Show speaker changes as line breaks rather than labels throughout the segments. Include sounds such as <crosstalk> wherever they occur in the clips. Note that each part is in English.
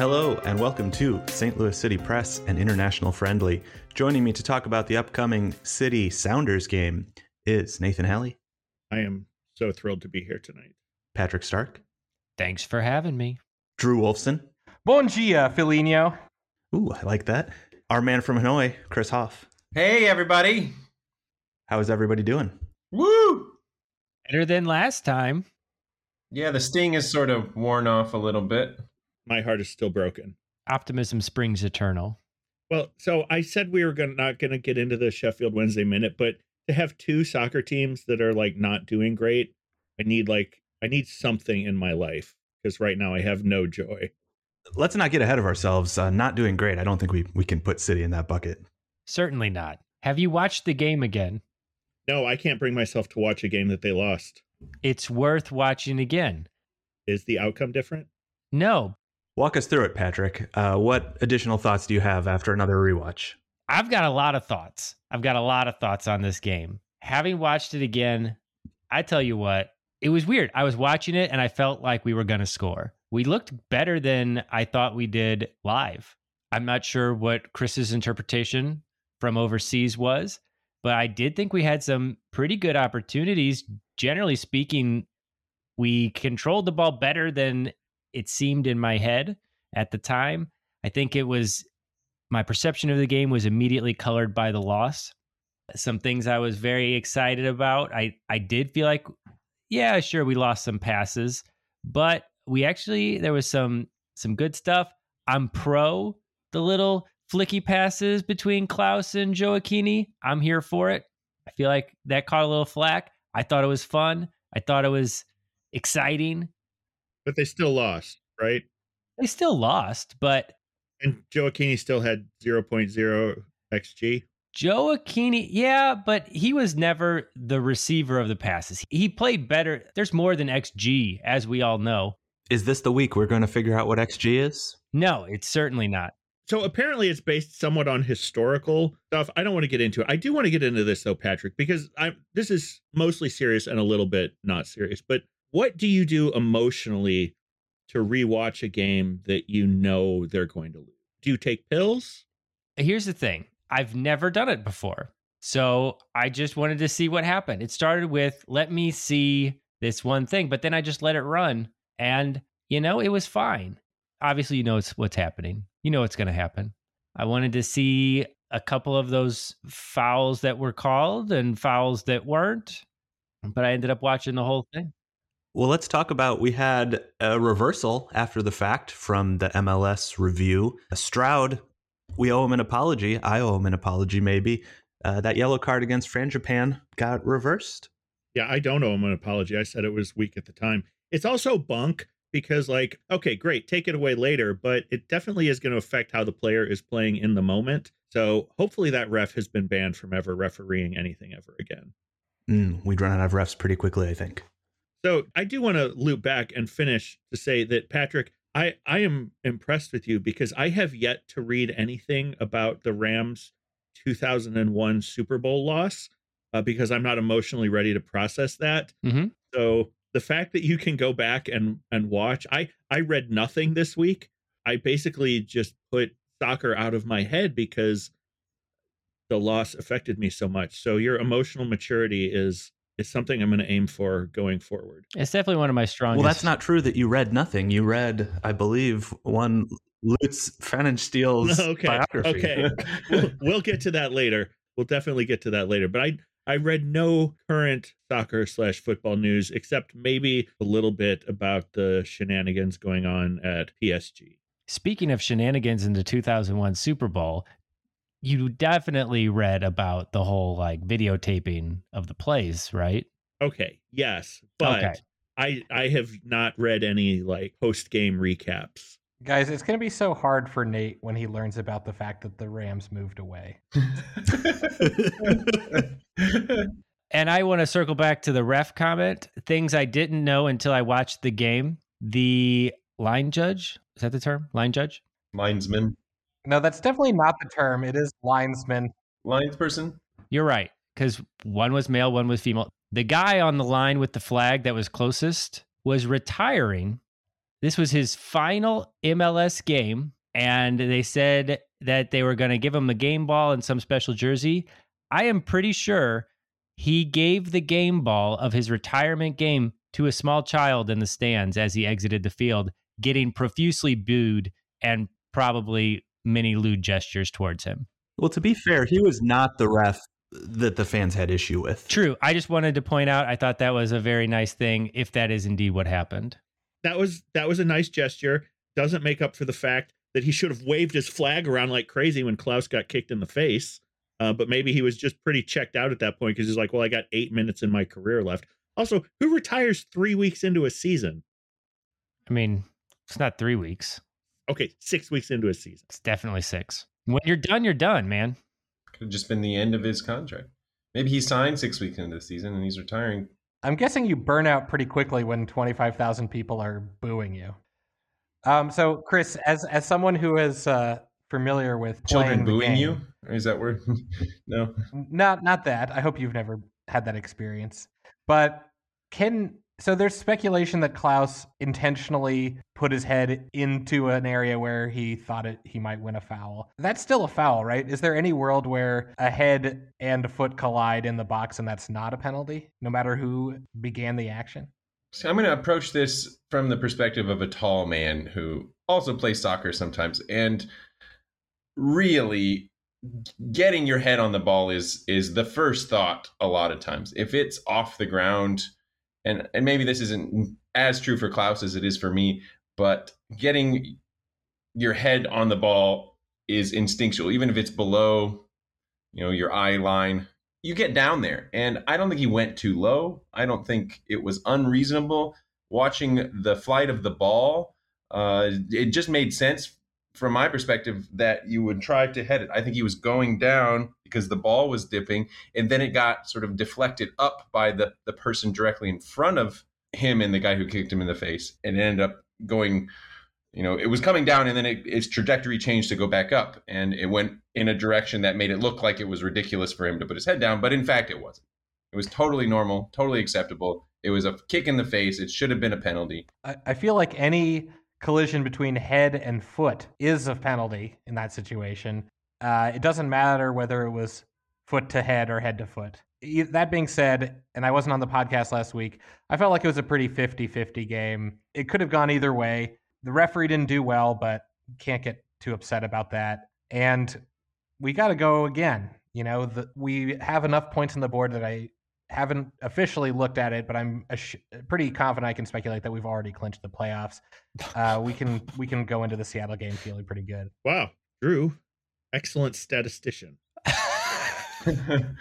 Hello, and welcome to St. Louis City Press and International Friendly. Joining me to talk about the upcoming City Sounders game is Nathan Halley,
I am so thrilled to be here tonight.
Patrick Stark,
Thanks for having me.
Drew Wolfson.
Bon dia, Filino.
Ooh, I like that. Our man from Hanoi, Chris Hoff.
Hey, everybody.
How is everybody doing?
Woo!
Better than last time.
Yeah, the sting is sort of worn off a little bit.
My heart is still broken.
Optimism springs eternal.
Well, so I said we were gonna, not going to get into the Sheffield Wednesday minute, but to have two soccer teams that are like not doing great, I need like I need something in my life because right now I have no joy.
Let's not get ahead of ourselves. Uh, not doing great. I don't think we, we can put City in that bucket.
Certainly not. Have you watched the game again?
No, I can't bring myself to watch a game that they lost.
It's worth watching again.
Is the outcome different?
No,
Walk us through it, Patrick. Uh, what additional thoughts do you have after another rewatch?
I've got a lot of thoughts. I've got a lot of thoughts on this game. Having watched it again, I tell you what, it was weird. I was watching it and I felt like we were going to score. We looked better than I thought we did live. I'm not sure what Chris's interpretation from overseas was, but I did think we had some pretty good opportunities. Generally speaking, we controlled the ball better than it seemed in my head at the time. I think it was my perception of the game was immediately colored by the loss. Some things I was very excited about. I I did feel like yeah, sure we lost some passes, but we actually there was some some good stuff. I'm pro the little flicky passes between Klauss and Gioacchini. I'm here for it. I feel like that caught a little flack. I thought it was fun. I thought it was exciting.
But they still lost, right?
They still lost, but
And Gioacchini still had 0.0 xg.
Gioacchini, yeah, but he was never the receiver of the passes. He played better. There's more than XG, as we all know.
Is this the week we're going to figure out what XG is?
No, it's certainly not.
So apparently it's based somewhat on historical stuff. I don't want to get into it. I do want to get into this though, Patrick, because I this is mostly serious and a little bit not serious. But what do you do emotionally to rewatch a game that you know they're going to lose? Do you take pills?
Here's the thing I've never done it before. So I just wanted to see what happened. It started with, let me see this one thing, but then I just let it run. And, you know, it was fine. Obviously, you know it's what's happening. You know what's going to happen. I wanted to see a couple of those fouls that were called and fouls that weren't, but I ended up watching the whole thing.
Well, let's talk about we had a reversal after the fact from the MLS review. Stroud, we owe him an apology. I owe him an apology, maybe. Uh, that yellow card against Fran Japan got reversed.
Yeah, I don't owe him an apology. I said it was weak at the time. It's also bunk because, like, okay, great, take it away later, but it definitely is going to affect how the player is playing in the moment. So hopefully that ref has been banned from ever refereeing anything ever again.
Mm, we'd run out of refs pretty quickly, I think.
So I do want to loop back and finish to say that Patrick, I I am impressed with you because I have yet to read anything about the Rams 2001 Super Bowl loss uh, because I'm not emotionally ready to process that.
Mhm.
So the fact that you can go back and and watch, I I read nothing this week. I basically just put soccer out of my head because the loss affected me so much. So your emotional maturity is is something I'm going to aim for going forward.
It's definitely one of my strongest.
Well, that's not true that you read nothing. You read, I believe, one Lutz <laughs> Pfannenstiel's
Okay,
biography.
okay. <laughs> we'll, we'll get to that later. We'll definitely get to that later. But I I read no current soccer slash football news except maybe a little bit about the shenanigans going on at PSG.
Speaking of shenanigans in the 2001 Super Bowl, you definitely read about the whole like videotaping of the plays, right?
Okay, yes, but
Okay.
I I have not read any like post game recaps.
Guys, it's going to be so hard for Nate when he learns about the fact that the Rams moved away. <laughs>
And I want to circle back to the ref comment. Things I didn't know until I watched the game. The line judge, is that the term? Line judge?
Linesman,
No, that's definitely not the term. It is linesman.
linesperson.
You're right, because one was male, one was female. The guy on the line with the flag that was closest was retiring This was his final MLS game, and they said that they were going to give him a game ball and some special jersey. I am pretty sure he gave the game ball of his retirement game to a small child in the stands as he exited the field, getting profusely booed and probably many lewd gestures towards him.
Well, to be fair, he was not the ref that the fans had issue with.
True. I just wanted to point out I thought that was a very nice thing if that is indeed what happened.
That was that was a nice gesture. Doesn't make up for the fact that he should have waved his flag around like crazy when Klauss got kicked in the face. Uh, but maybe he was just pretty checked out at that point because he's like, well, I got eight minutes in my career left. Also, who retires three weeks into a season?
I mean, it's not three weeks.
Okay, six weeks into a season.
It's definitely six. When you're done, you're done, man.
Could have just been the end of his contract. Maybe he signed six weeks into the season and he's retiring.
I'm guessing you burn out pretty quickly when 25,000 people are booing you. Um, so, Chris, as as someone who is uh, familiar with
Children
the
booing
game-
you? Is that word? <laughs> no.
Not not that. I hope you've never had that experience. But can so there's speculation that Klauss intentionally put his head into an area where he thought it he might win a foul. That's still a foul, right? Is there any world where a head and a foot collide in the box and that's not a penalty, no matter who began the action?
So I'm going to approach this from the perspective of a tall man who also plays soccer sometimes, and really getting your head on the ball is is the first thought a lot of times. If it's off the ground, and and maybe this isn't as true for Klauss as it is for me, but getting your head on the ball is instinctual, even if it's below, you know, your eye line you get down there. And I don't think he went too low. I don't think it was unreasonable. Watching the flight of the ball, uh, it just made sense from my perspective that you would try to head it. I think he was going down because the ball was dipping, and then it got sort of deflected up by the, the person directly in front of him and the guy who kicked him in the face, and it ended up going you know, it was coming down and then it, its trajectory changed to go back up. And it went in a direction that made it look like it was ridiculous for him to put his head down. But in fact, it wasn't. It was totally normal, totally acceptable. It was a kick in the face. It should have been a penalty.
I, I feel like any collision between head and foot is a penalty in that situation. Uh, it doesn't matter whether it was foot to head or head to foot. That being said, and I wasn't on the podcast last week, I felt like it was a pretty 50 50 game. It could have gone either way. The referee didn't do well, but can't get too upset about that. And we got to go again. You know, the, we have enough points on the board that I haven't officially looked at it, but I'm ass- pretty confident I can speculate that we've already clinched the playoffs. <laughs> Uh, we can we can go into the Seattle game feeling pretty good.
Wow, Drew, excellent statistician. <laughs>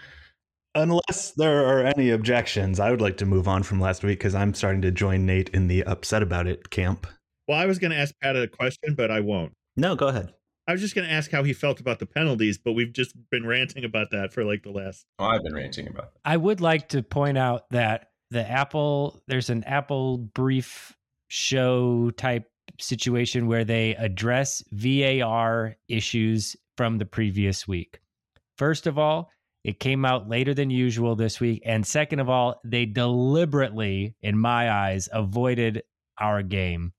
Unless there are any objections, I would like to move on from last week because I'm starting to join Nate in the upset about it camp.
Well, I was going to ask Pat a question, but I won't.
No, go ahead.
I was just going to ask how he felt about the penalties, but we've just been ranting about that for like the last.
Oh, I've been ranting about that.
I would like to point out that the Apple, there's an Apple brief show type situation where they address VAR issues from the previous week. First of all, it came out later than usual this week. And second of all, they deliberately, in my eyes, avoided our game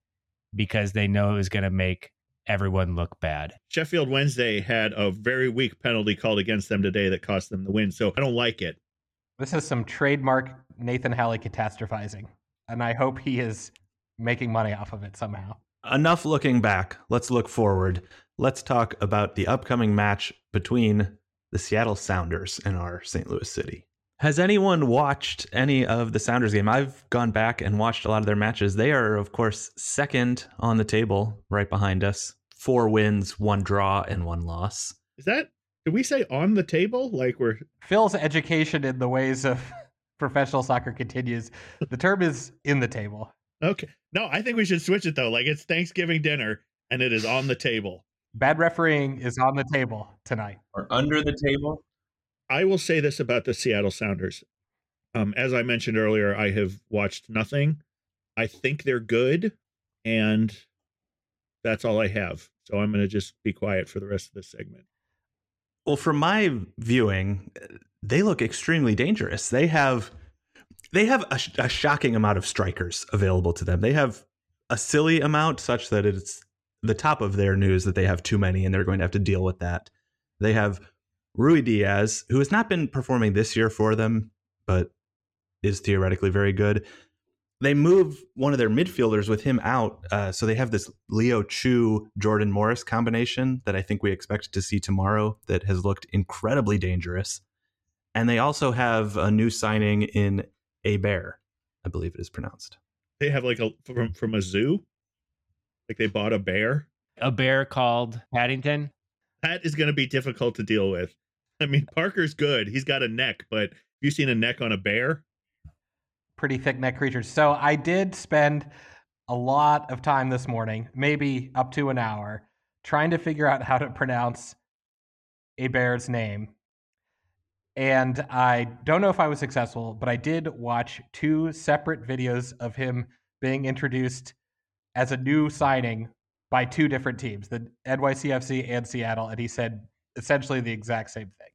because they know it was going to make everyone look bad.
Sheffield Wednesday had a very weak penalty called against them today that cost them the win. So I don't like it.
This is some trademark Nathan Halley catastrophizing, and I hope he is making money off of it somehow.
Enough looking back. Let's look forward. Let's talk about the upcoming match between the Seattle Sounders and our St. Louis City. Has anyone watched any of the Sounders game? I've gone back and watched a lot of their matches. They are, of course, second on the table, right behind us. Four wins, one draw, and one loss.
Is that, did we say on the table? Like we're,
Phil's education in the ways of <laughs> professional soccer continues. The term is in the table.
okay. No, I think we should switch it though. Like it's Thanksgiving dinner and it is on the table.
Bad refereeing is on the table tonight.
Or under the table.
I will say this about the Seattle Sounders. Um, as I mentioned earlier, I have watched nothing. I think they're good, and that's all I have. So I'm going to just be quiet for the rest of this segment.
Well, from my viewing, they look extremely dangerous. They have they have a, a shocking amount of strikers available to them. They have a silly amount such that it's the top of their news that they have too many and they're going to have to deal with that. They have Ruidíaz, who has not been performing this year for them, but is theoretically very good. They move one of their midfielders with him out, uh, so they have this Leo Chu Jordan Morris combination that I think we expect to see tomorrow. That has looked incredibly dangerous, and they also have a new signing in a bear, I believe it is pronounced.
They have like a from from a zoo, like they bought a bear.
A bear called Paddington.
That is going to be difficult to deal with. I mean, Parker's good; he's got a neck, but have you seen a neck on a bear?
pretty thick neck creatures. So I did spend a lot of time this morning, maybe up to an hour, trying to figure out how to pronounce a bear's name. And I don't know if I was successful, but I did watch two separate videos of him being introduced as a new signing by two different teams, the NYCFC and Seattle, and he said essentially the exact same thing.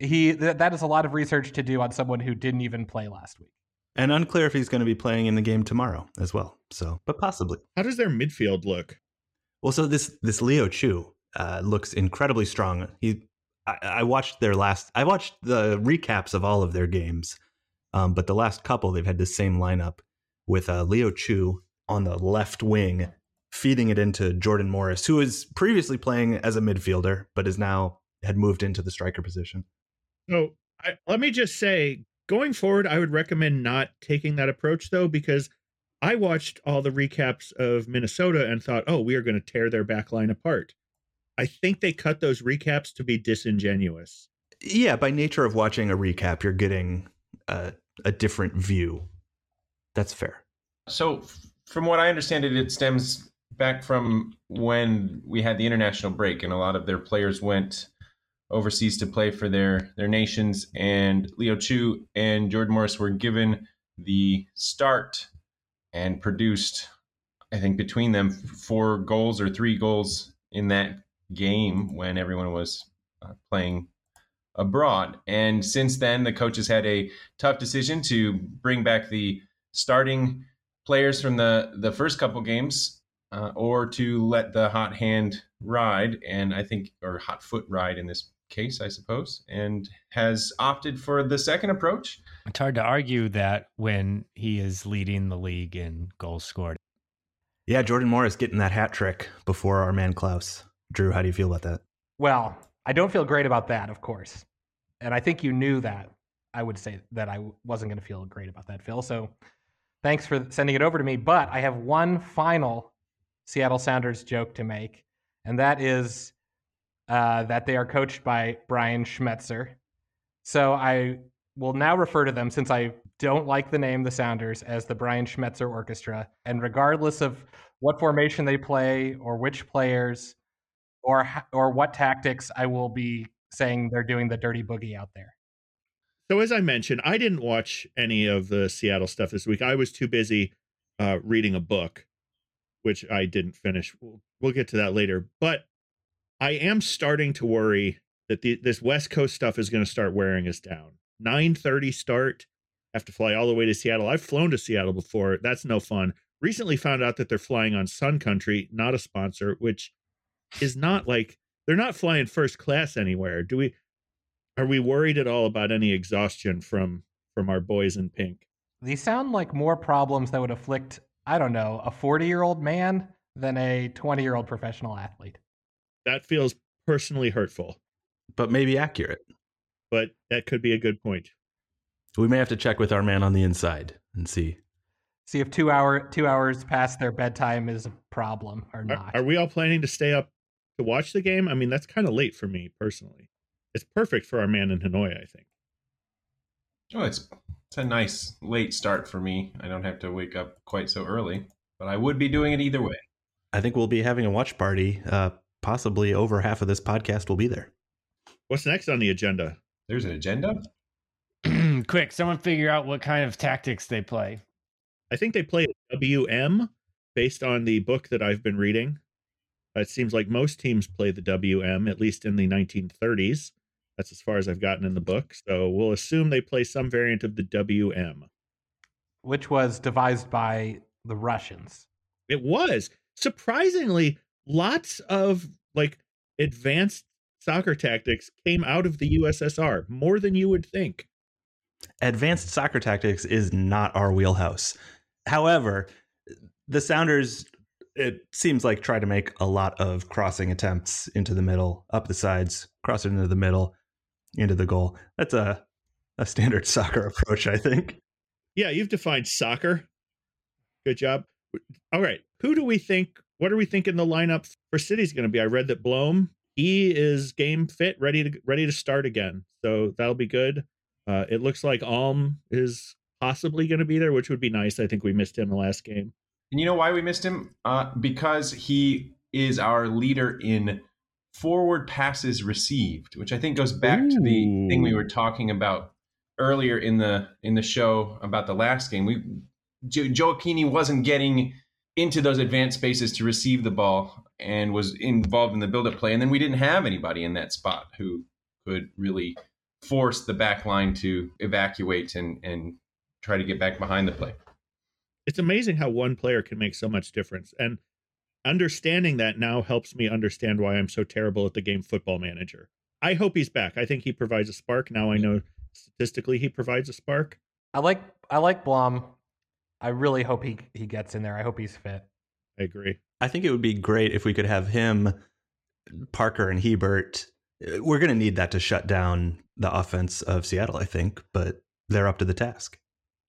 He th- that is a lot of research to do on someone who didn't even play last week.
And unclear if he's going to be playing in the game tomorrow as well. So, but possibly.
How does their midfield look?
Well, so this this Leo Chu uh, looks incredibly strong. He, I, I, watched their last. I watched the recaps of all of their games, um, but the last couple they've had the same lineup with uh, Leo Chu on the left wing, feeding it into Jordan Morris, who was previously playing as a midfielder, but is now had moved into the striker position.
So I, let me just say, going forward, I would recommend not taking that approach though, because I watched all the recaps of Minnesota and thought, oh, we are going to tear their back line apart. I think they cut those recaps to be disingenuous.
Yeah, by nature of watching a recap, you're getting a, a different view. That's fair.
So, from what I understand it, it stems back from when we had the international break and a lot of their players went overseas to play for their their nations. And Leo Chu and Jordan Morris were given the start and produced, I think, between them four goals or three goals in that game when everyone was uh, playing abroad. And since then, the coaches had a tough decision to bring back the starting players from the the first couple games, uh, or to let the hot hand ride. And I think, or hot foot ride in this case, I suppose, and has opted for the second approach.
It's hard to argue that when he is leading the league in goals scored.
Yeah, Jordan Morris getting that hat trick before our man Klauss. Drew, how do you feel about that?
Well, I don't feel great about that, of course. And I think you knew that. I would say that I wasn't going to feel great about that, Phil. So thanks for sending it over to me. But I have one final Seattle Sounders joke to make, and that is uh, that they are coached by Brian Schmetzer. So I will now refer to them since I don't like the name the Sounders as the Brian Schmetzer Orchestra. And regardless of what formation they play or which players or or what tactics, I will be saying they're doing the dirty boogie out there.
So as I mentioned, I didn't watch any of the Seattle stuff this week. I was too busy uh, reading a book, which I didn't finish. We'll, we'll get to that later. But I am starting to worry that the, this West Coast stuff is going to start wearing us down. 9:30 start. Have to fly all the way to Seattle. I've flown to Seattle before. That's no fun. Recently found out that they're flying on Sun Country, not a sponsor, which is not like they're not flying first class anywhere. Do we are we worried at all about any exhaustion from from our boys in pink?
These sound like more problems that would afflict, I don't know, a 40-year-old man than a 20-year-old professional athlete
that feels personally hurtful,
but maybe accurate.
But that could be a good point.
We may have to check with our man on the inside and see.
See if two hour two hours past their bedtime is a problem or not.
Are, are we all planning to stay up to watch the game? I mean, that's kind of late for me personally. It's perfect for our man in Hanoi, I think.
Oh, it's it's a nice late start for me. I don't have to wake up quite so early, but I would be doing it either way.
I think we'll be having a watch party uh, possibly over half of this podcast will be there.
What's next on the agenda?
There's an agenda? <clears throat>
Quick, someone figure out what kind of tactics they play.
I think they play WM based on the book that I've been reading. It seems like most teams play the WM, at least in the 1930s. That's as far as I've gotten in the book. So we'll assume they play some variant of the WM.
Which was devised by the Russians.
It was surprisingly lots of like advanced soccer tactics came out of the USSR, more than you would think.
Advanced soccer tactics is not our wheelhouse. However, the Sounders, it seems like try to make a lot of crossing attempts into the middle, up the sides, cross it into the middle, into the goal. That's a a standard <laughs> soccer approach, I think.
Yeah, you've defined soccer. Good job. All right, who do we think? What are we thinking the lineup for City's going to be? I read that Blom he is game fit, ready to ready to start again. So that'll be good. Uh, it looks like Alm is possibly going to be there, which would be nice. I think we missed him the last game.
And you know why we missed him? Uh, because he is our leader in forward passes received, which I think goes back Ooh. to the thing we were talking about earlier in the in the show about the last game. We Joe wasn't getting into those advanced spaces to receive the ball and was involved in the build-up play. And then we didn't have anybody in that spot who could really force the back line to evacuate and, and try to get back behind the play.
It's amazing how one player can make so much difference. And understanding that now helps me understand why I'm so terrible at the game football manager. I hope he's back. I think he provides a spark. Now I know statistically he provides a spark.
I like I like Blom. I really hope he he gets in there. I hope he's fit.
I agree.
I think it would be great if we could have him, Parker, and Hiebert. Uh, we're going to need that to shut down the offense of Seattle, I think, but they're up to the task.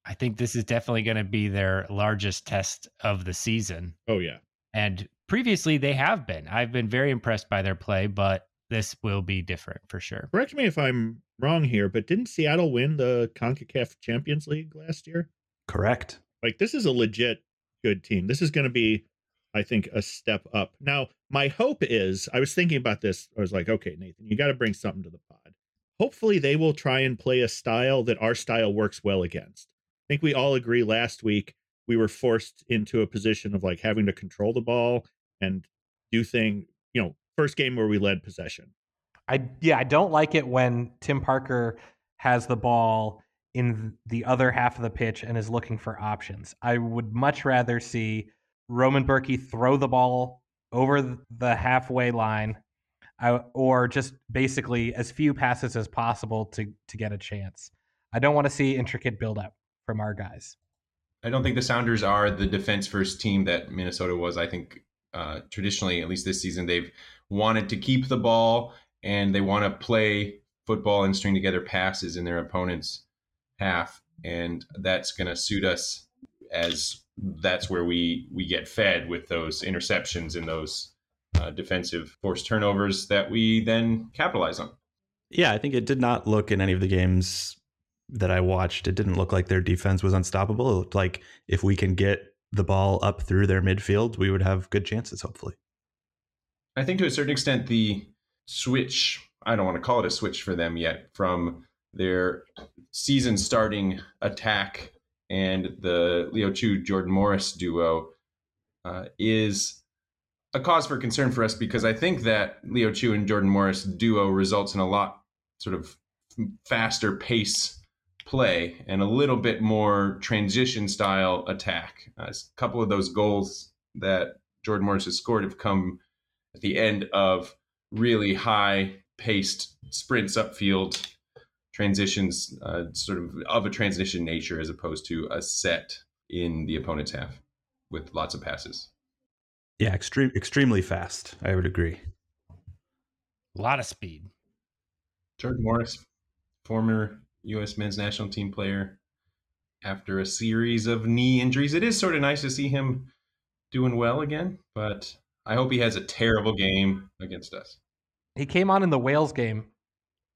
I think this is definitely going to be their largest test of the season.
Oh, yeah.
And previously they have been. I've been very impressed by their play, but this will be different for sure.
Correct me if I'm wrong here, but didn't Seattle win the CONCACAF Champions League last year?
Correct.
Like this is a legit good team. This is going to be, I think, a step up. Now, my hope is I was thinking about this. I was like, okay, Nathan, you got to bring something to the pod. Hopefully, they will try and play a style that our style works well against. I think we all agree last week we were forced into a position of like having to control the ball and do thing, you know, first game where we led possession.
I yeah, I don't like it when Tim Parker has the ball in the other half of the pitch and is looking for options. I would much rather see Roman Bürki throw the ball over the halfway line uh, or just basically as few passes as possible to, to get a chance. I don't want to see intricate build up from our guys.
I don't think the Sounders are the defense first team that Minnesota was. I think uh, traditionally, at least this season, they've wanted to keep the ball and they want to play football and string together passes in their opponents' half, and that's going to suit us as that's where we we get fed with those interceptions and those uh, defensive forced turnovers that we then capitalize on.
Yeah, I think it did not look in any of the games that I watched. It didn't look like their defense was unstoppable. It looked like if we can get the ball up through their midfield, we would have good chances. Hopefully,
I think to a certain extent the switch. I don't want to call it a switch for them yet from their season starting attack and the Leo Chu Jordan Morris duo uh, is a cause for concern for us because I think that Leo Chu and Jordan Morris duo results in a lot sort of faster pace play and a little bit more transition style attack. Uh, a couple of those goals that Jordan Morris has scored have come at the end of really high paced sprints upfield transitions uh, sort of of a transition nature as opposed to a set in the opponent's half with lots of passes.
Yeah, extreme, extremely fast. I would agree.
A lot of speed.
Jordan Morris, former U.S. men's national team player, after a series of knee injuries, it is sort of nice to see him doing well again. But I hope he has a terrible game against us.
He came on in the Wales game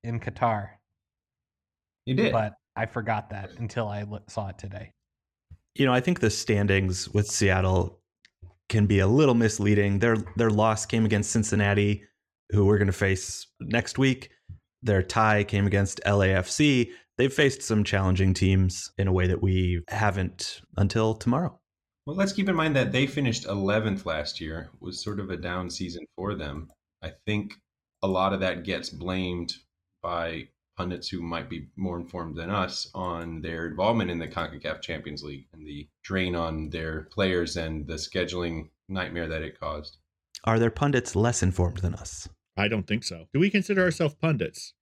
in Qatar
you did.
But I forgot that until I saw it today.
You know, I think the standings with Seattle can be a little misleading. Their their loss came against Cincinnati, who we're going to face next week. Their tie came against LAFC. They've faced some challenging teams in a way that we haven't until tomorrow.
Well, let's keep in mind that they finished 11th last year. It was sort of a down season for them. I think a lot of that gets blamed by pundits who might be more informed than us on their involvement in the CONCACAF Champions League. And the drain on their players and the scheduling nightmare that it caused.
Are their pundits less informed than us?
I don't think so. Do we consider ourselves pundits?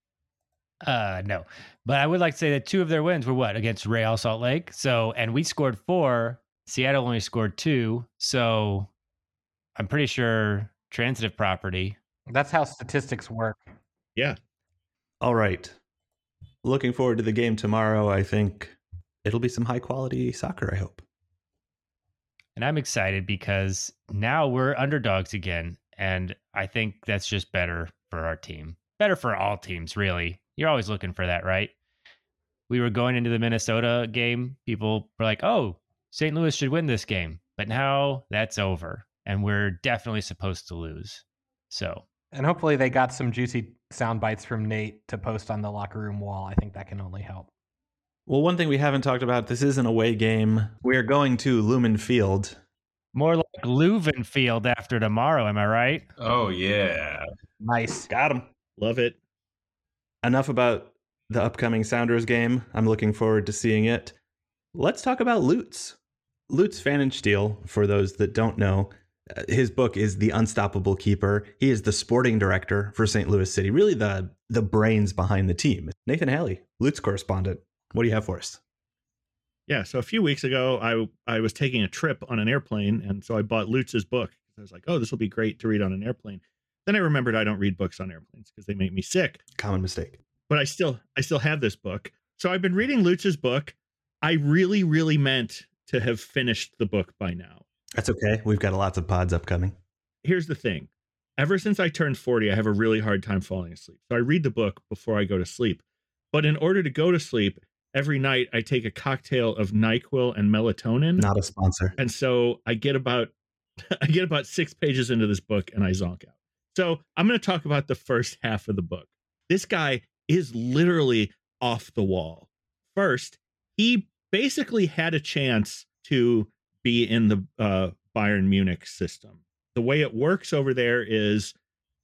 Uh, no, but I would like to say that two of their wins were what against Real Salt Lake. So, and we scored four. Seattle only scored two. So, I'm pretty sure transitive property.
That's how statistics work.
Yeah.
All right. Looking forward to the game tomorrow. I think it'll be some high quality soccer, I hope.
And I'm excited because now we're underdogs again. And I think that's just better for our team. Better for all teams, really. You're always looking for that, right? We were going into the Minnesota game. People were like, oh, St. Louis should win this game. But now that's over. And we're definitely supposed to lose. So
And hopefully they got some juicy sound bites from Nate to post on the locker room wall. I think that can only help.
Well, one thing we haven't talked about this is an away game. We are going to Lumen Field.
more like Löwen Field after tomorrow. Am I right?
Oh yeah.
Nice.
Got him.
Love it.
Enough about the upcoming Sounders game. I'm looking forward to seeing it. Let's talk about Lutz. Lutz Pfannenstiel, for those that don't know, his book is The Unstoppable Keeper. He is the sporting director for St. Louis City, really the the brains behind the team. Nathan Halley, Lutz correspondent. What do you have for us?
Yeah. So a few weeks ago, I I was taking a trip on an airplane, and so I bought Lutz's book. I was like, oh, this will be great to read on an airplane. Then I remembered I don't read books on airplanes because they make me sick.
Common mistake.
But I still I still have this book. So I've been reading Lutz's book. I really, really meant to have finished the book by now.
That's okay. We've got lots of pods upcoming.
Here's the thing. Ever since I turned 40, I have a really hard time falling asleep. So I read the book before I go to sleep. But in order to go to sleep, every night I take a cocktail of NyQuil and melatonin.
Not a sponsor.
And so I get about <laughs> I get about six pages into this book and I zonk out. So I'm going to talk about the first half of the book. This guy is literally off the wall. First, he basically had a chance to be in the uh, Bayern Munich system. The way it works over there is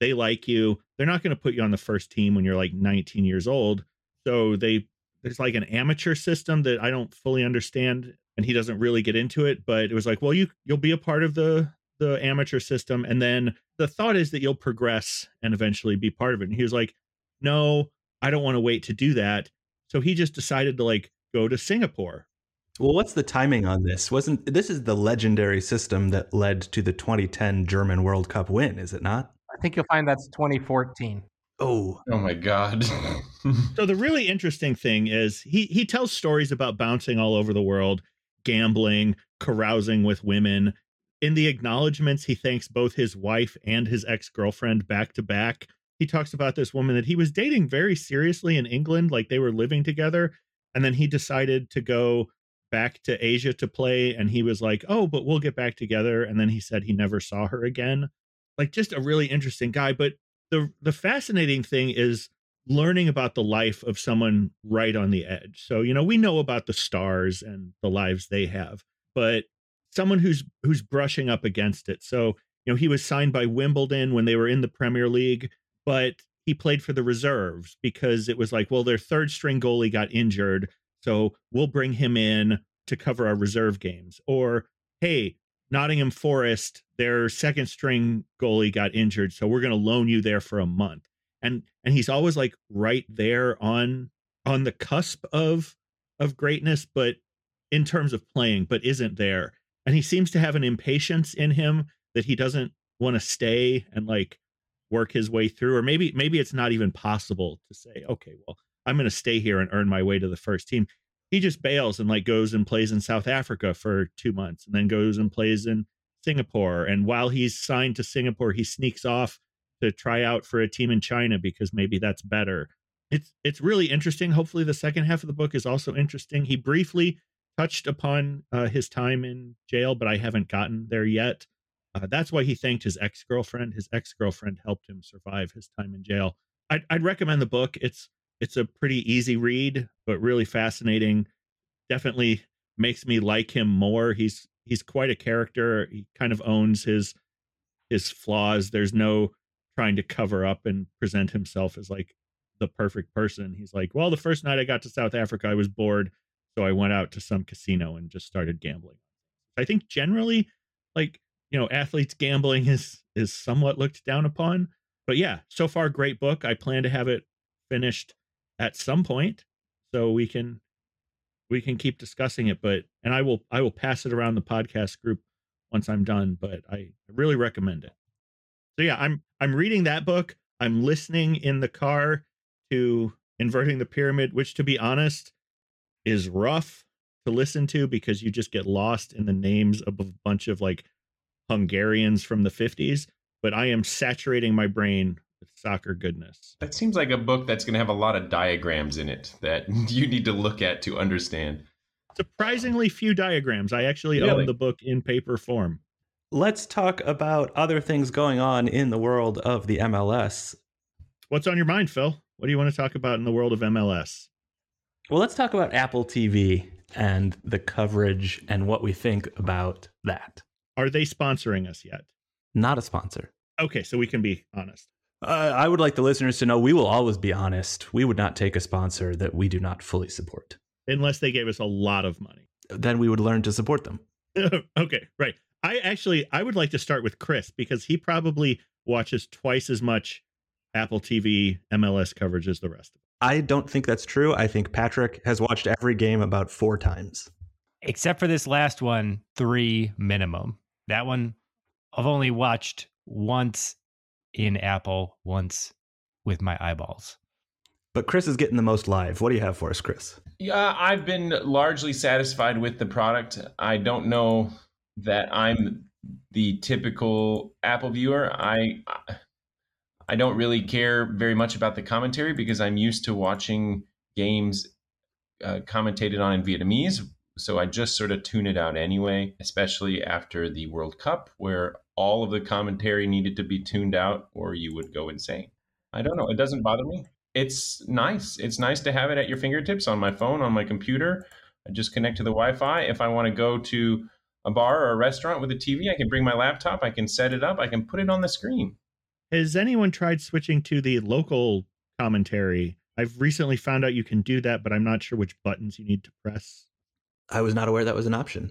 they like you. They're not going to put you on the first team when you're like 19 years old. So they there's like an amateur system that I don't fully understand and he doesn't really get into it, but it was like, well, you you'll be a part of the the amateur system and then the thought is that you'll progress and eventually be part of it. And he was like, "No, I don't want to wait to do that." So he just decided to like go to Singapore.
Well, what's the timing on this? Wasn't this is the legendary system that led to the 2010 German World Cup win, is it not?
I think you'll find that's 2014.
Oh,
Oh my god. <laughs>
So the really interesting thing is he he tells stories about bouncing all over the world, gambling, carousing with women. In the acknowledgments, he thanks both his wife and his ex-girlfriend back to back. He talks about this woman that he was dating very seriously in England, like they were living together, and then he decided to go back to Asia to play and he was like, "Oh, but we'll get back together." And then he said he never saw her again. Like just a really interesting guy, but the the fascinating thing is learning about the life of someone right on the edge. So, you know, we know about the stars and the lives they have, but someone who's who's brushing up against it. So, you know, he was signed by Wimbledon when they were in the Premier League, but he played for the reserves because it was like, well, their third string goalie got injured, so we'll bring him in to cover our reserve games. Or, hey, Nottingham Forest, their second string goalie got injured, so we're going to loan you there for a month. And and he's always like right there on on the cusp of of greatness, but in terms of playing, but isn't there. And he seems to have an impatience in him that he doesn't want to stay and like work his way through or maybe maybe it's not even possible to say okay well i'm going to stay here and earn my way to the first team he just bails and like goes and plays in south africa for two months and then goes and plays in singapore and while he's signed to singapore he sneaks off to try out for a team in china because maybe that's better it's it's really interesting hopefully the second half of the book is also interesting he briefly touched upon uh, his time in jail but i haven't gotten there yet uh, that's why he thanked his ex girlfriend. His ex girlfriend helped him survive his time in jail. I'd, I'd recommend the book. It's it's a pretty easy read, but really fascinating. Definitely makes me like him more. He's he's quite a character. He kind of owns his his flaws. There's no trying to cover up and present himself as like the perfect person. He's like, well, the first night I got to South Africa, I was bored, So I went out to some casino and just started gambling. I think generally, like you know, athletes gambling is is somewhat looked down upon. But yeah, so far great book. I plan to have it finished at some point so we can we can keep discussing it but and I will I will pass it around the podcast group once I'm done, but I really recommend it. So yeah, I'm I'm reading that book. I'm listening in the car to Inverting the Pyramid, which to be honest is rough to listen to because you just get lost in the names of a bunch of like Hungarians from the 50s, but I am saturating my brain with soccer goodness.
That seems like a book that's going to have a lot of diagrams in it that <laughs> you need to look at to understand.
Surprisingly few diagrams. I actually
Really?
own the book in paper form.
Let's talk about other things going on in the world of the MLS.
What's on your mind, Phil? What do you want to talk about in the world of MLS?
Well, let's talk about Apple TV and the coverage and what we think about that.
Are they sponsoring us yet?
Not a sponsor.
Okay, so we can be honest.
Uh, I would like the listeners to know we will always be honest. We would not take a sponsor that we do not fully support.
Unless they gave us a lot of money.
Then we would learn to support them. <laughs>
okay, right. I actually I would like to start with Chris because he probably watches twice as much Apple TV MLS coverage as the rest of us.
I don't think that's true. I think Patrick has watched every game about four times.
Except for this last one, three minimum. That one I've only watched once in Apple, once with my eyeballs.
But Chris is getting the most live. What do you have for us, Chris?
Yeah, I've been largely satisfied with the product. I don't know that I'm the typical Apple viewer. I I don't really care very much about the commentary because I'm used to watching games uh, commentated on in Vietnamese. So I just sort of tune it out anyway, especially after the World Cup, where all of the commentary needed to be tuned out or you would go insane. I don't know. It doesn't bother me. It's nice. It's nice to have it at your fingertips on my phone, on my computer. I just connect to the Wi Fi. If I want to go to a bar or a restaurant with a TV, I can bring my laptop, I can set it up, I can put it on the screen.
Has anyone tried switching to the local commentary? I've recently found out you can do that, but I'm not sure which buttons you need to press.
I was not aware that was an option.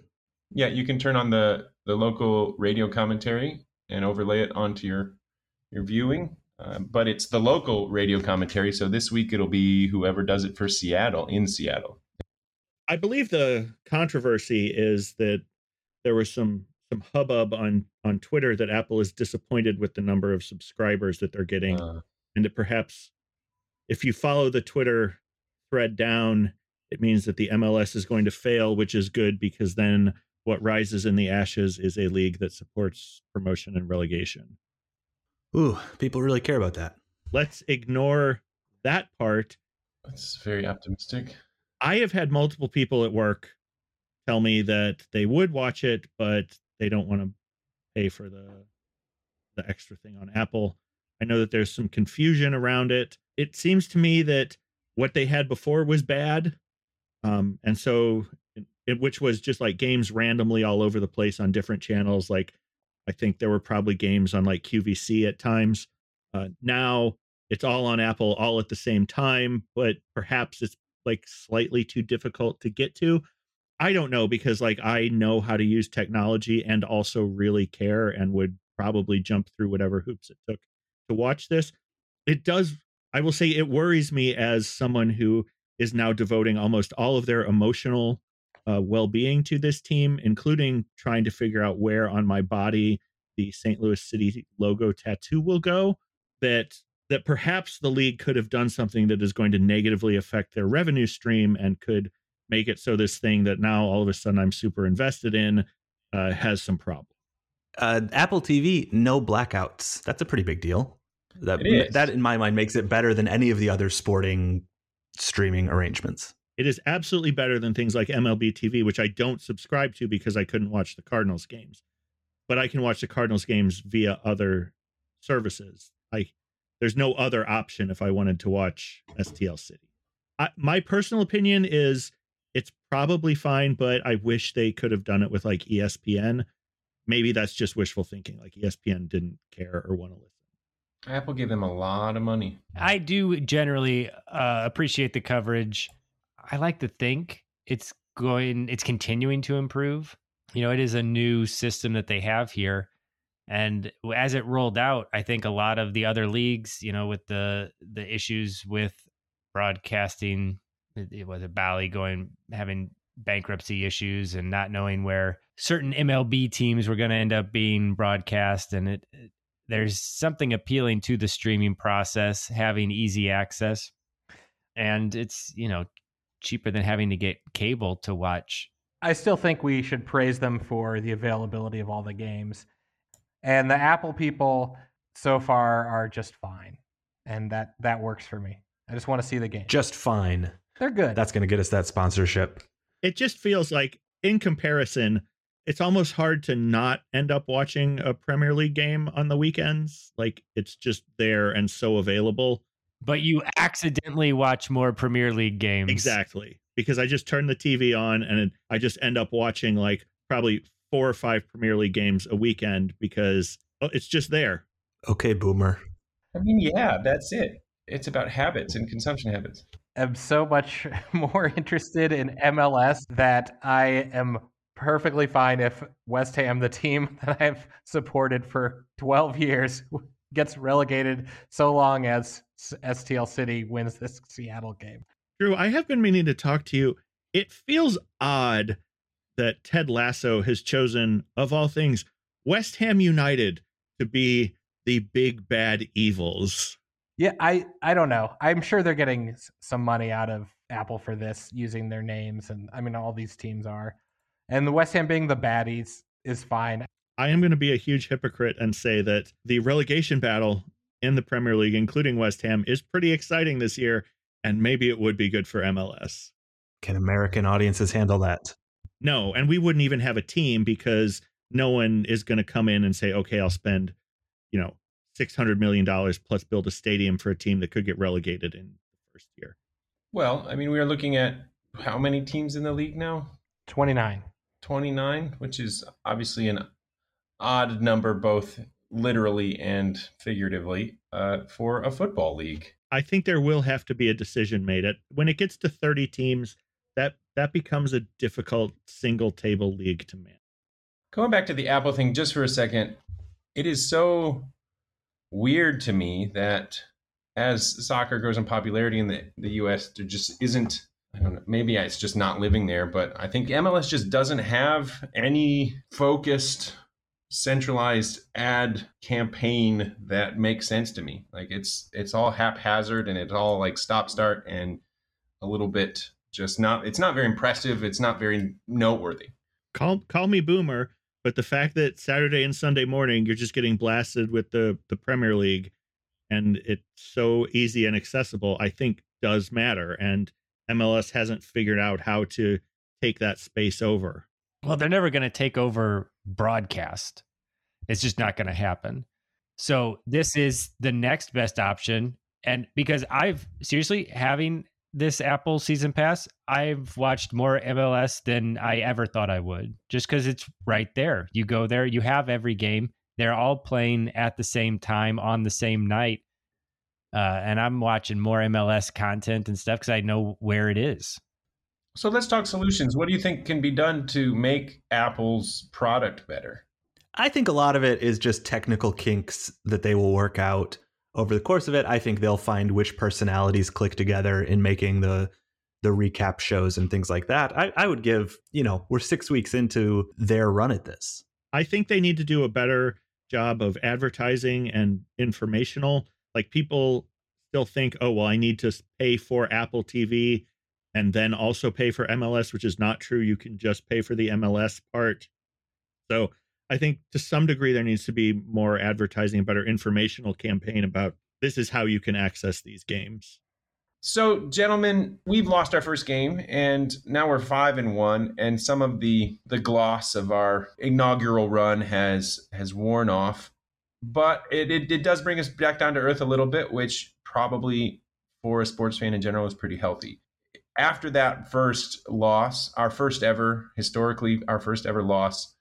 Yeah, you can turn on the, the local radio commentary and overlay it onto your your viewing. Uh, but it's the local radio commentary. So this week it'll be whoever does it for Seattle in Seattle.
I believe the controversy is that there was some some hubbub on on Twitter that Apple is disappointed with the number of subscribers that they're getting,
Uh,
and that perhaps if you follow the Twitter thread down, it means that the MLS is going to fail, which is good because then what rises in the ashes is a league that supports promotion and relegation.
Ooh, people really care about that.
Let's ignore that part
that's very optimistic.
I have had multiple people at work tell me that they would watch it, but they don't want to pay for the the extra thing on Apple. I know that there's some confusion around it. It seems to me that what they had before was bad, um, and so it, which was just like games randomly all over the place on different channels. Like I think there were probably games on like QVC at times. Uh, now it's all on Apple all at the same time, but perhaps it's like slightly too difficult to get to. I don't know because like I know how to use technology and also really care and would probably jump through whatever hoops it took to watch this. It does I will say it worries me as someone who is now devoting almost all of their emotional uh, well-being to this team, including trying to figure out where on my body the St. Louis City logo tattoo will go. That that perhaps the league could have done something that is going to negatively affect their revenue stream and could make it so this thing that now all of a sudden I'm super invested in uh, has some problem.
Uh, Apple TV, no blackouts. That's a pretty big deal. That that in my mind makes it better than any of the other sporting streaming arrangements.
It is absolutely better than things like MLB TV, which I don't subscribe to because I couldn't watch the Cardinals games. But I can watch the Cardinals games via other services. I there's no other option if I wanted to watch STL City. I, my personal opinion is it's probably fine, but I wish they could have done it with like ESPN. Maybe that's just wishful thinking. Like ESPN didn't care or want to listen.
Apple gave them a lot of money.
I do generally uh, appreciate the coverage. I like to think it's going it's continuing to improve. You know, it is a new system that they have here. And as it rolled out, I think a lot of the other leagues, you know, with the the issues with broadcasting, it, was a Bally going having bankruptcy issues and not knowing where certain MLB teams were going to end up being broadcast, and it, it there's something appealing to the streaming process, having easy access, and it's you know cheaper than having to get cable to watch.
I still think we should praise them for the availability of all the games. And the Apple people so far are just fine. And that that works for me. I just want to see the game.
Just fine.
They're good.
That's going to get us that sponsorship.
It just feels like, in comparison, it's almost hard to not end up watching a Premier League game on the weekends. Like it's just there and so available.
But you accidentally watch more Premier League games.
Exactly. Because I just turn the TV on and I just end up watching like probably four or five Premier League games a weekend because oh, it's just there.
Okay, boomer.
I mean, yeah, that's it. It's about habits and consumption habits.
I'm so much <laughs> more interested in MLS that I am perfectly fine if West Ham, the team <laughs> that I've supported for 12 years, gets relegated so long as STL City wins this Seattle game.
Drew, I have been meaning to talk to you. It feels odd that Ted Lasso has chosen, of all things, West Ham United to be the big bad evils.
Yeah, I I don't know. I'm sure they're getting some money out of Apple for this using their names and I mean all these teams are. And the West Ham being the baddies is fine.
I am going to be a huge hypocrite and say that the relegation battle in the Premier League, including West Ham, is pretty exciting this year, and maybe it would be good for MLS.
Can American audiences handle that?
No, and we wouldn't even have a team because no one is going to come in and say, "Okay, I'll spend, you know, six hundred million dollars plus build a stadium for a team that could get relegated in the first year."
Well, I mean, we are looking at how many teams in the league now?
29.
29, which is obviously an odd number, both literally and figuratively, uh, for a football league.
I think there will have to be a decision made. At when it gets to 30 teams, that that becomes a difficult single table league to manage.
Going back to the Apple thing just for a second, it is so weird to me that as soccer grows in popularity in the, the US, there just isn't I don't know, maybe it's just not living there, but I think MLS just doesn't have any focused centralized ad campaign that makes sense to me. Like it's it's all haphazard and it's all like stop start and a little bit just not it's not very impressive, it's not very noteworthy.
Call call me boomer, but the fact that Saturday and Sunday morning you're just getting blasted with the the Premier League and it's so easy and accessible, I think does matter and MLS hasn't figured out how to take that space over.
Well, they're never going to take over broadcast. It's just not going to happen. So this is the next best option. And because I've seriously having this Apple season pass, I've watched more MLS than I ever thought I would, just because it's right there. You go there, you have every game. They're all playing at the same time on the same night. Uh, and I'm watching more MLS content and stuff because I know where it is.
So let's talk solutions. What do you think can be done to make Apple's product better?
I think a lot of it is just technical kinks that they will work out over the course of it. I think they'll find which personalities click together in making the the recap shows and things like that. I, I would give, you know, we're six weeks into their run at this.
I think they need to do a better job of advertising and informational. Like people still think, oh, well, I need to pay for Apple TV and then also pay for MLS, which is not true. You can just pay for the MLS part. So I think to some degree there needs to be more advertising, a better informational campaign about this is how you can access these games.
So, gentlemen, we've lost our first game, and now we're five and one, and some of the the gloss of our inaugural run has has worn off. But it, it, it does bring us back down to earth a little bit, which probably for a sports fan in general is pretty healthy after that first loss, our first ever historically our first ever loss,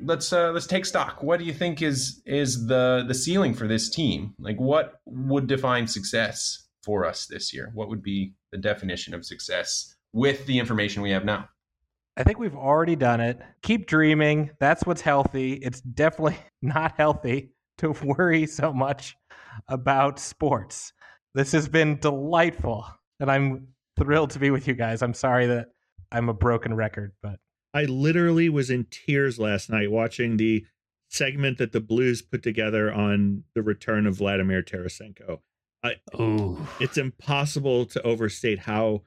let's uh, let's take stock. What do you think is is the the ceiling for this team? Like what would define success for us this year? What would be the definition of success with the information we have now.
I think we've already done it. Keep dreaming. That's what's healthy. It's definitely <laughs> not healthy to worry so much about sports. This has been delightful, and I'm thrilled to be with you guys. I'm sorry that I'm a broken record, but
I literally was in tears last night watching the segment that the Blues put together on the return of Vladimir Tarasenko. I,
Ooh.
it's impossible to overstate how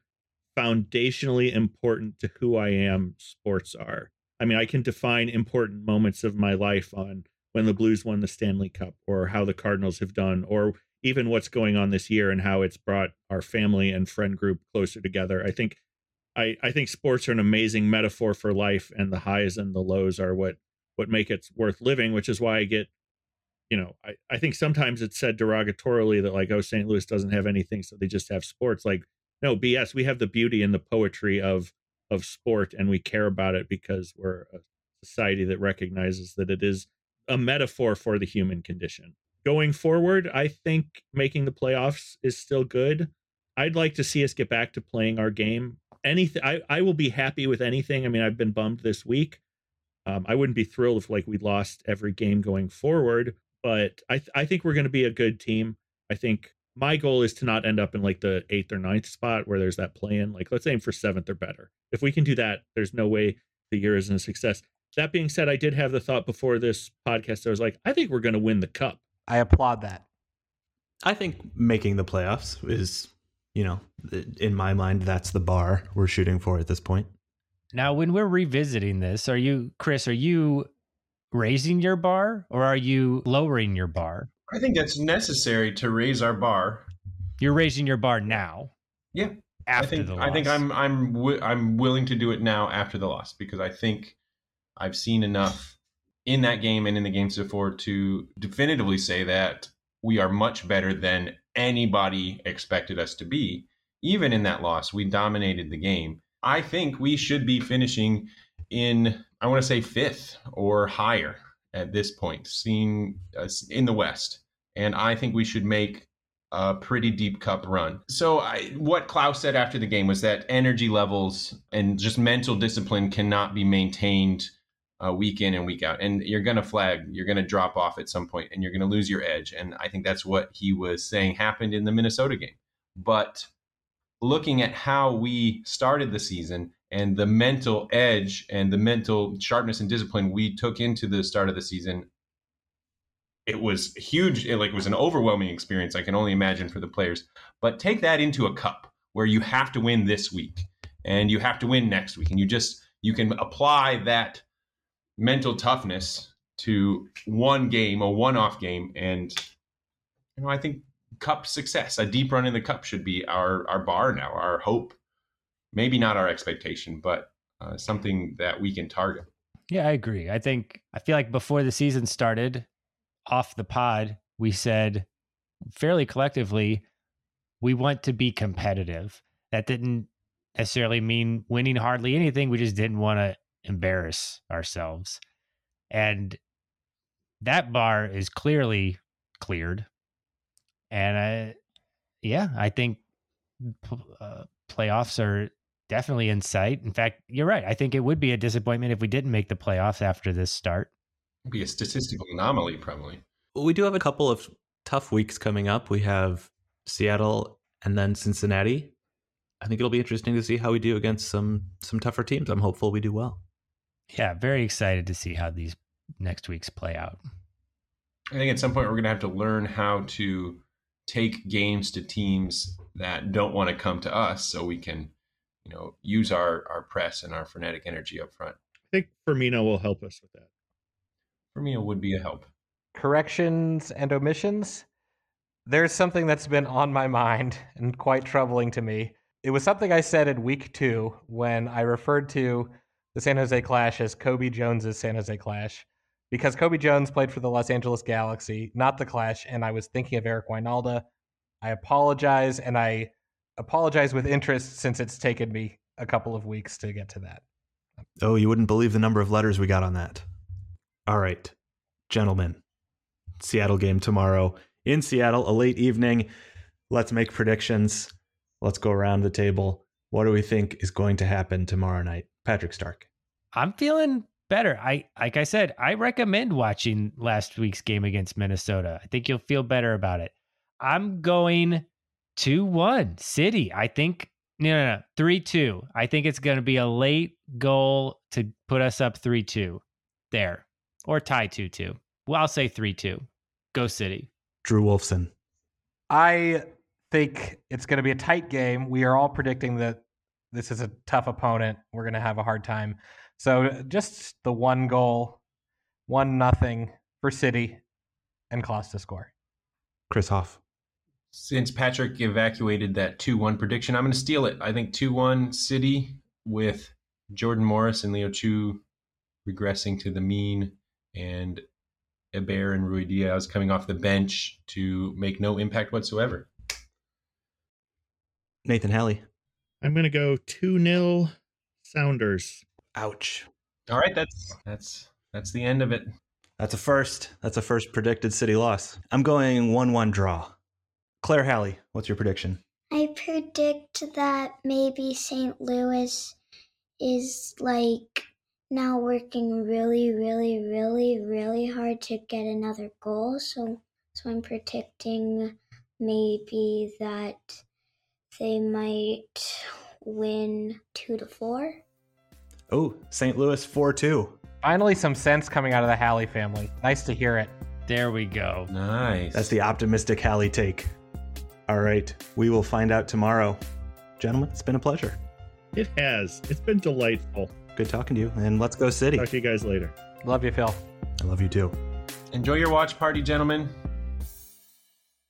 foundationally important to who I am sports are. I mean, I can define important moments of my life on when the Blues won the Stanley Cup or how the Cardinals have done or even what's going on this year and how it's brought our family and friend group closer together. I think I, I think sports are an amazing metaphor for life and the highs and the lows are what what make it worth living, which is why I get you know, I, I think sometimes it's said derogatorily that like, oh, St. Louis doesn't have anything, so they just have sports. Like, no, BS. We have the beauty and the poetry of of sport and we care about it because we're a society that recognizes that it is a metaphor for the human condition. Going forward, I think making the playoffs is still good. I'd like to see us get back to playing our game. Anything I, I will be happy with anything. I mean, I've been bummed this week. Um, I wouldn't be thrilled if like we lost every game going forward, but I th- I think we're going to be a good team. I think my goal is to not end up in like the eighth or ninth spot where there's that play in. Like let's aim for seventh or better. If we can do that, there's no way the year isn't a success. That being said, I did have the thought before this podcast. I was like, I think we're going to win the cup.
I applaud that.
I think making the playoffs is, you know, in my mind, that's the bar we're shooting for at this point.
Now, when we're revisiting this, are you, Chris, are you raising your bar or are you lowering your bar?
I think that's necessary to raise our bar.
You're raising your bar now.
Yeah.
After
I think
the
I think. I'm I'm wi- I'm willing to do it now after the loss because I think I've seen enough in that game and in the games before to definitively say that we are much better than anybody expected us to be. Even in that loss, we dominated the game. I think we should be finishing in I want to say fifth or higher at this point, seen us uh, in the West, and I think we should make a pretty deep cup run. So, I, what Klauss said after the game was that energy levels and just mental discipline cannot be maintained uh, week in and week out. And you're going to flag, you're going to drop off at some point, and you're going to lose your edge. And I think that's what he was saying happened in the Minnesota game. But looking at how we started the season and the mental edge and the mental sharpness and discipline we took into the start of the season it was huge it like was an overwhelming experience i can only imagine for the players but take that into a cup where you have to win this week and you have to win next week and you just you can apply that mental toughness to one game a one-off game and you know i think cup success a deep run in the cup should be our our bar now our hope maybe not our expectation but uh, something that we can target
Yeah, I agree. I think I feel like before the season started, off the pod, we said fairly collectively we want to be competitive. That didn't necessarily mean winning hardly anything. We just didn't want to embarrass ourselves. And that bar is clearly cleared. And I, yeah, I think uh, playoffs are definitely in sight. In fact, you're right. I think it would be a disappointment if we didn't make the playoffs after this start.
It'd be a statistical anomaly probably
We do have a couple of tough weeks coming up. We have Seattle and then Cincinnati. I think it'll be interesting to see how we do against some some tougher teams. I'm hopeful we do well.
Yeah, very excited to see how these next weeks play out.
I think at some point we're going to have to learn how to take games to teams that don't want to come to us so we can, you know, use our, our press and our frenetic energy up front.
I think Firmino will help us with that.
For me, it would be a help.
Corrections and omissions. There's something that's been on my mind <laughs> and quite troubling to me. It was something I said in week two when I referred to the San Jose Clash as Cobi Jones's San Jose Clash because Cobi Jones played for the Los Angeles Galaxy, not the Clash, and I was thinking of Eric Wynalda. I apologize, and I apologize with interest since it's taken me a couple of weeks to get to that.
Oh, you wouldn't believe the number of letters we got on that. All right, gentlemen. Seattle game tomorrow in Seattle, a late evening. Let's make predictions. Let's go around the table. What do we think is going to happen tomorrow night? Patrick Stark.
I'm feeling better. I like I said, I recommend watching last week's game against Minnesota. I think you'll feel better about it. I'm going 2-1 City. I think no no no 3-2. I think it's going to be a late goal to put us up 3-2 there or tie 2-2. Well, I'll say 3-2. Go City.
Drew Wolfson.
I think it's going to be a tight game. We are all predicting that this is a tough opponent. We're going to have a hard time. So just the one goal, one nothing for City, and Klauss to score.
Chris Hoff.
Since Patrick evacuated that 2 1 prediction, I'm going to steal it. I think 2 1 City with Jordan Morris and Leo Chu regressing to the mean and Heber and Ruidíaz coming off the bench to make no impact whatsoever.
Nathan Halley.
I'm going to go 2 0 Sounders.
Ouch.
All right, that's that's that's the end of it.
That's a first. That's a first predicted city loss. I'm going 1 1 draw. Claire Halley, what's your prediction?
I predict that maybe St. Louis is like now working really, really, really, really hard to get another goal. So, so I'm predicting maybe that they might win two to four.
Oh, St. Louis 4 2.
Finally, some sense coming out of the Halley family. Nice to hear it.
There we go.
Nice.
That's the optimistic Halley take. All right, we will find out tomorrow. Gentlemen, it's been a pleasure.
It has. It's been delightful.
Good talking to you, and let's go City.
Talk to you guys later.
Love you, Phil.
I love you too.
Enjoy your watch party, gentlemen.